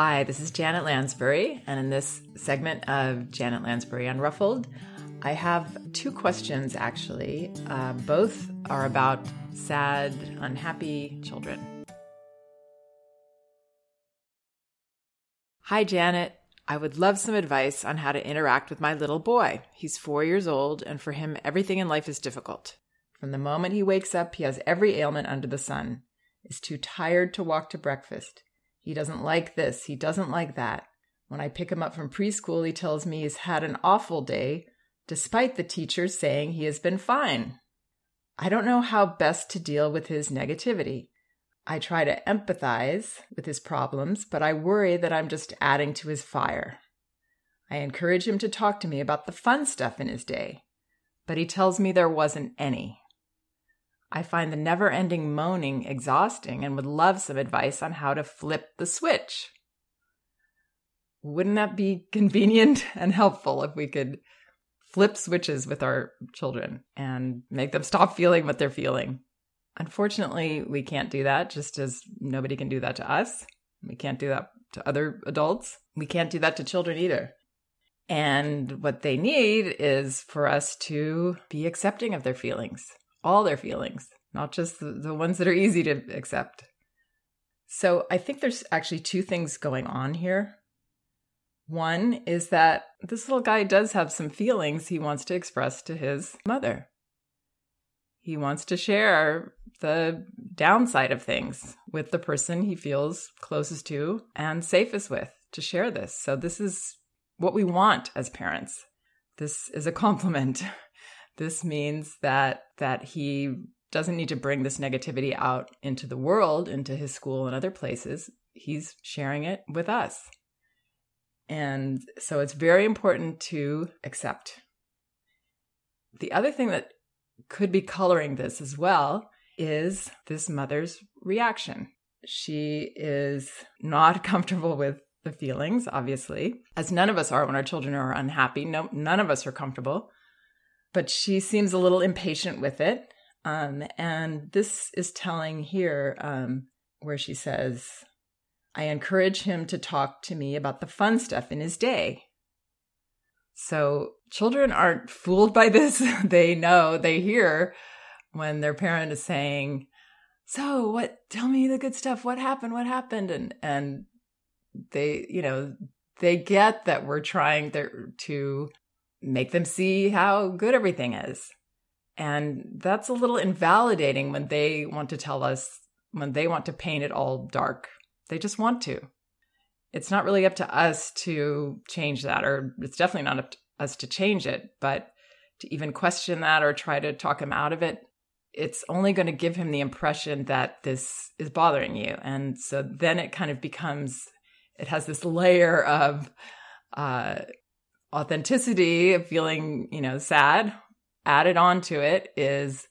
Hi, this is Janet Lansbury, and in this segment of Janet Lansbury Unruffled, I have two questions actually. Uh, both are about sad, unhappy children. Hi, Janet. I would love some advice on how to interact with my little boy. He's four years old, and for him, everything in life is difficult. From the moment he wakes up, he has every ailment under the sun, is too tired to walk to breakfast. He doesn't like this, he doesn't like that. When I pick him up from preschool, he tells me he's had an awful day, despite the teachers saying he has been fine. I don't know how best to deal with his negativity. I try to empathize with his problems, but I worry that I'm just adding to his fire. I encourage him to talk to me about the fun stuff in his day, but he tells me there wasn't any. I find the never ending moaning exhausting and would love some advice on how to flip the switch. Wouldn't that be convenient and helpful if we could flip switches with our children and make them stop feeling what they're feeling? Unfortunately, we can't do that, just as nobody can do that to us. We can't do that to other adults. We can't do that to children either. And what they need is for us to be accepting of their feelings, all their feelings, not just the, the ones that are easy to accept. So I think there's actually two things going on here. One is that this little guy does have some feelings he wants to express to his mother. He wants to share the downside of things with the person he feels closest to and safest with to share this. So, this is what we want as parents. This is a compliment. This means that that he doesn't need to bring this negativity out into the world, into his school and other places. He's sharing it with us. And so it's very important to accept. The other thing that could be coloring this as well is this mother's reaction. She is not comfortable with the feelings, obviously, as none of us are when our children are unhappy. No, none of us are comfortable. But she seems a little impatient with it. Um, and this is telling here um, where she says, I encourage him to talk to me about the fun stuff in his day. So children aren't fooled by this. they know, they hear when their parent is saying, "So, what tell me the good stuff. What happened? What happened?" and and they, you know, they get that we're trying to make them see how good everything is. And that's a little invalidating when they want to tell us, when they want to paint it all dark. They just want to it's not really up to us to change that, or it's definitely not up to us to change it, but to even question that or try to talk him out of it, it's only going to give him the impression that this is bothering you. And so then it kind of becomes, it has this layer of uh, authenticity of feeling, you know, sad. Added on to it is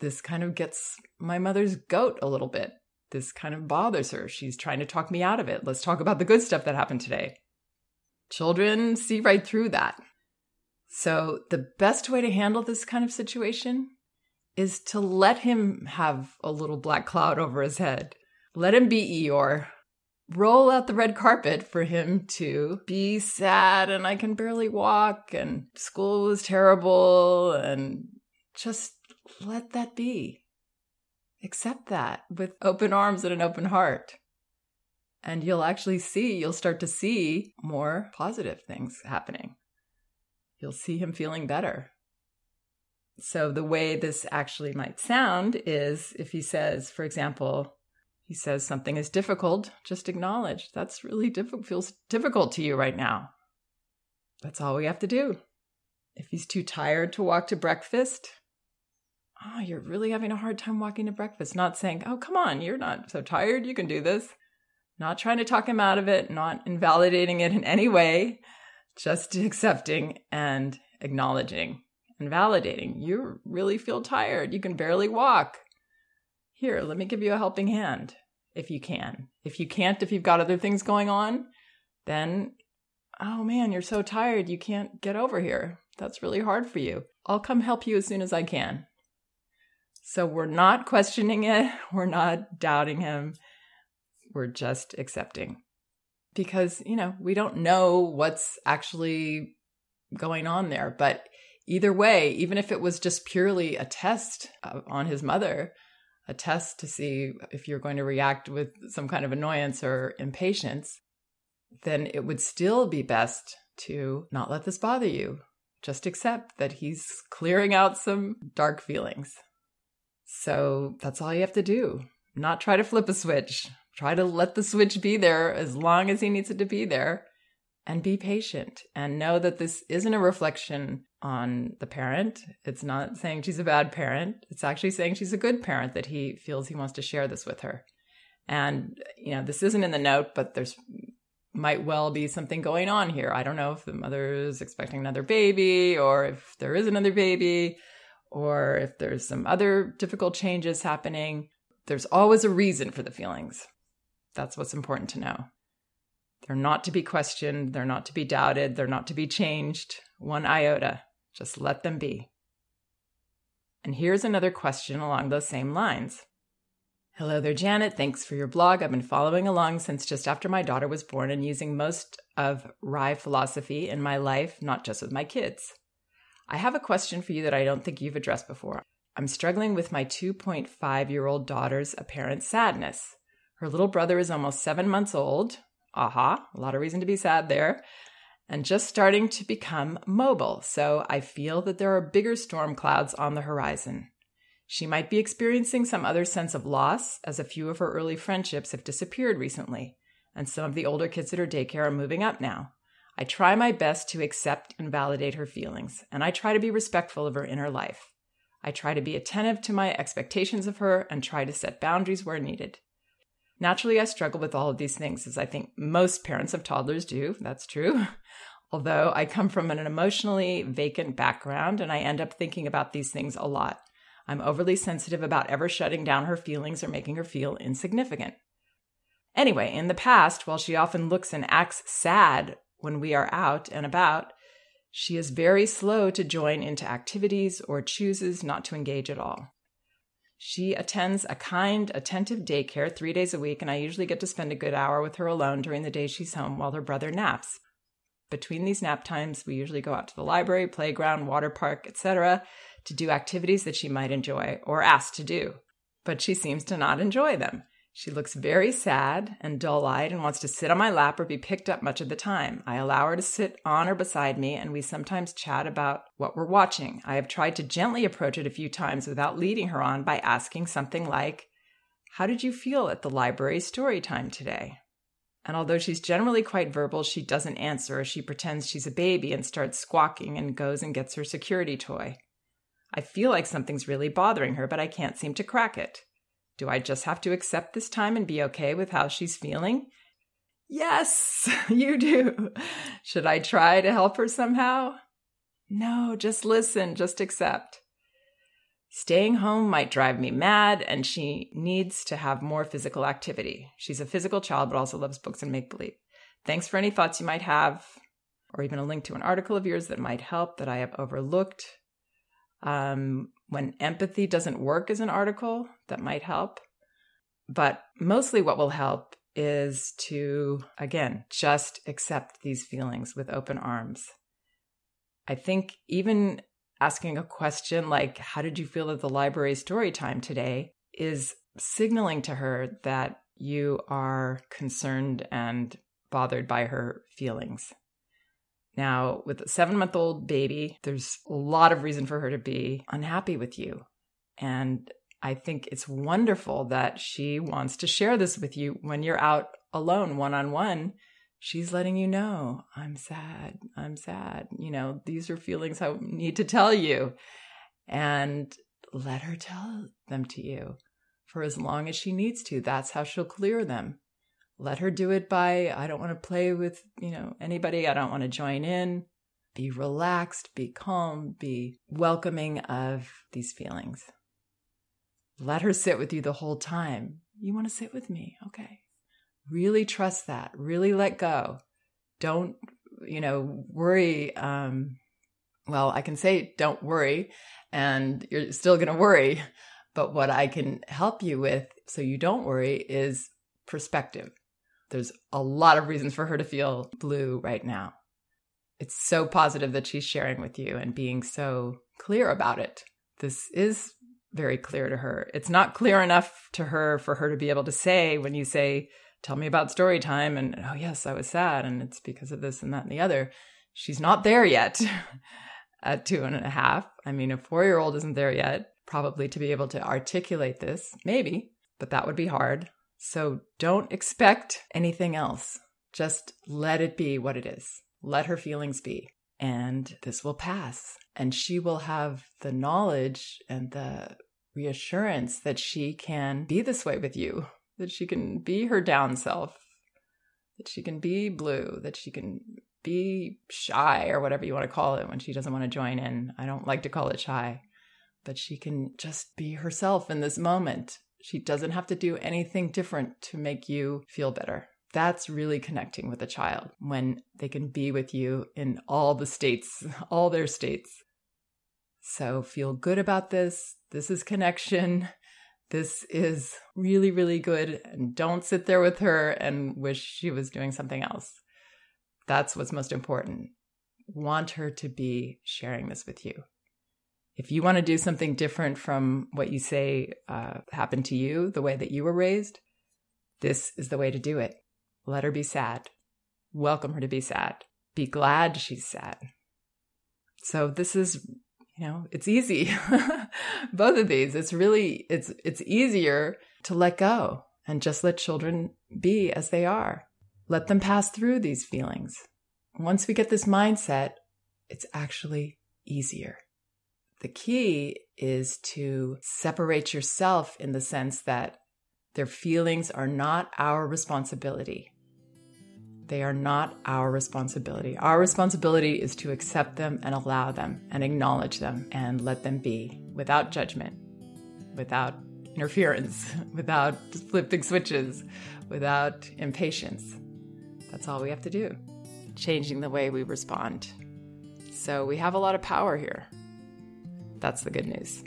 this kind of gets my mother's goat a little bit this kind of bothers her. She's trying to talk me out of it. Let's talk about the good stuff that happened today. Children see right through that. So, the best way to handle this kind of situation is to let him have a little black cloud over his head. Let him be Eeyore. Roll out the red carpet for him to be sad and I can barely walk and school was terrible and just let that be accept that with open arms and an open heart. And you'll actually see, you'll start to see more positive things happening. You'll see him feeling better. So, the way this actually might sound is if he says, for example, he says something is difficult, just acknowledge that's really difficult, feels difficult to you right now. That's all we have to do. If he's too tired to walk to breakfast, oh, you're really having a hard time walking to breakfast. Not saying, oh, come on, you're not so tired. You can do this. Not trying to talk him out of it, not invalidating it in any way, just accepting and acknowledging and validating. You really feel tired. You can barely walk. Here, let me give you a helping hand if you can. If you can't, if you've got other things going on, then, oh man, you're so tired. You can't get over here. That's really hard for you. I'll come help you as soon as I can. So we're not questioning it, we're not doubting him, we're just accepting. because, you know, we don't know what's actually going on there. But either way, even if it was just purely a test uh, on his mother, a test to see if you're going to react with some kind of annoyance or impatience, then it would still be best to not let this bother you. Just accept that he's clearing out some dark feelings. So that's all you have to do. Not try to flip a switch. Try to let the switch be there as long as he needs it to be there and be patient and know that this isn't a reflection on the parent. It's not saying she's a bad parent. It's actually saying she's a good parent that he feels he wants to share this with her. And, you know, this isn't in the note, but there's might well be something going on here. I don't know if the mother is expecting another baby or if there is another baby or if there's some other difficult changes happening. There's always a reason for the feelings. That's what's important to know. They're not to be questioned, they're not to be doubted, they're not to be changed one iota. Just let them be. And here's another question along those same lines. Hello there, Janet. Thanks for your blog. I've been following along since just after my daughter was born and using most of RIE philosophy in my life, not just with my kids. I have a question for you that I don't think you've addressed before. I'm struggling with my 2.5 year old daughter's apparent sadness. Her little brother is almost seven months old, aha, a lot of reason to be sad there, and just starting to become mobile. So I feel that there are bigger storm clouds on the horizon. She might be experiencing some other sense of loss, as a few of her early friendships have disappeared recently, and some of the older kids at her daycare are moving up now. I try my best to accept and validate her feelings, and I try to be respectful of her inner life. I try to be attentive to my expectations of her and try to set boundaries where needed. Naturally, I struggle with all of these things, as I think most parents of toddlers do. That's true. Although I come from an emotionally vacant background and I end up thinking about these things a lot. I'm overly sensitive about ever shutting down her feelings or making her feel insignificant. Anyway, in the past, while she often looks and acts sad when we are out and about, she is very slow to join into activities or chooses not to engage at all. She attends a kind, attentive daycare three days a week, and I usually get to spend a good hour with her alone during the day she's home while her brother naps. Between these nap times, we usually go out to the library, playground, water park, etc., to do activities that she might enjoy or ask to do. But she seems to not enjoy them. She looks very sad and dull eyed and wants to sit on my lap or be picked up much of the time. I allow her to sit on or beside me, and we sometimes chat about what we're watching. I have tried to gently approach it a few times without leading her on by asking something like, How did you feel at the library story time today? And although she's generally quite verbal, she doesn't answer. She pretends she's a baby and starts squawking and goes and gets her security toy. I feel like something's really bothering her, but I can't seem to crack it. Do I just have to accept this time and be okay with how she's feeling? Yes, you do. Should I try to help her somehow? No, just listen, just accept. Staying home might drive me mad, and she needs to have more physical activity. She's a physical child, but also loves books and make believe. Thanks for any thoughts you might have, or even a link to an article of yours that might help that I have overlooked. Um, when empathy doesn't work as an article, that might help. But mostly what will help is to, again, just accept these feelings with open arms. I think even asking a question like, How did you feel at the library story time today? is signaling to her that you are concerned and bothered by her feelings. Now, with a seven month old baby, there's a lot of reason for her to be unhappy with you. And I think it's wonderful that she wants to share this with you when you're out alone, one on one. She's letting you know, I'm sad. I'm sad. You know, these are feelings I need to tell you. And let her tell them to you for as long as she needs to. That's how she'll clear them let her do it by I don't want to play with, you know, anybody. I don't want to join in. Be relaxed, be calm, be welcoming of these feelings. Let her sit with you the whole time. You want to sit with me? Okay. Really trust that. Really let go. Don't, you know, worry. Um, well, I can say don't worry, and you're still going to worry. But what I can help you with so you don't worry is perspective There's a lot of reasons for her to feel blue right now. It's so positive that she's sharing with you and being so clear about it. This is very clear to her. It's not clear enough to her for her to be able to say when you say, Tell me about story time, and oh, yes, I was sad, and it's because of this and that and the other. She's not there yet at two and a half. I mean, a four year old isn't there yet, probably to be able to articulate this, maybe, but that would be hard. So don't expect anything else. Just let it be what it is. Let her feelings be. And this will pass. And she will have the knowledge and the reassurance that she can be this way with you, that she can be her down self, that she can be blue, that she can be shy or whatever you want to call it when she doesn't want to join in. I don't like to call it shy, but she can just be herself in this moment she doesn't have to do anything different to make you feel better. That's really connecting with a child when they can be with you in all the states, all their states. So feel good about this. This is connection. This is really, really good. And don't sit there with her and wish she was doing something else. That's what's most important. Want her to be sharing this with you if you want to do something different from what you say uh, happened to you, the way that you were raised, this is the way to do it. Let her be sad. Welcome her to be sad. Be glad she's sad. So this is, you know, it's easy. Both of these, it's really, it's, it's easier to let go and just let children be as they are. Let them pass through these feelings. Once we get this mindset, it's actually easier. The key is to separate yourself in the sense that their feelings are not our responsibility. They are not our responsibility. Our responsibility is to accept them and allow them and acknowledge them and let them be without judgment, without interference, without flipping switches, without impatience. That's all we have to do. Changing the way we respond. So we have a lot of power here. That's the good news.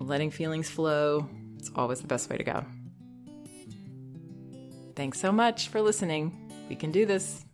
Letting feelings flow, it's always the best way to go. Thanks so much for listening. We can do this.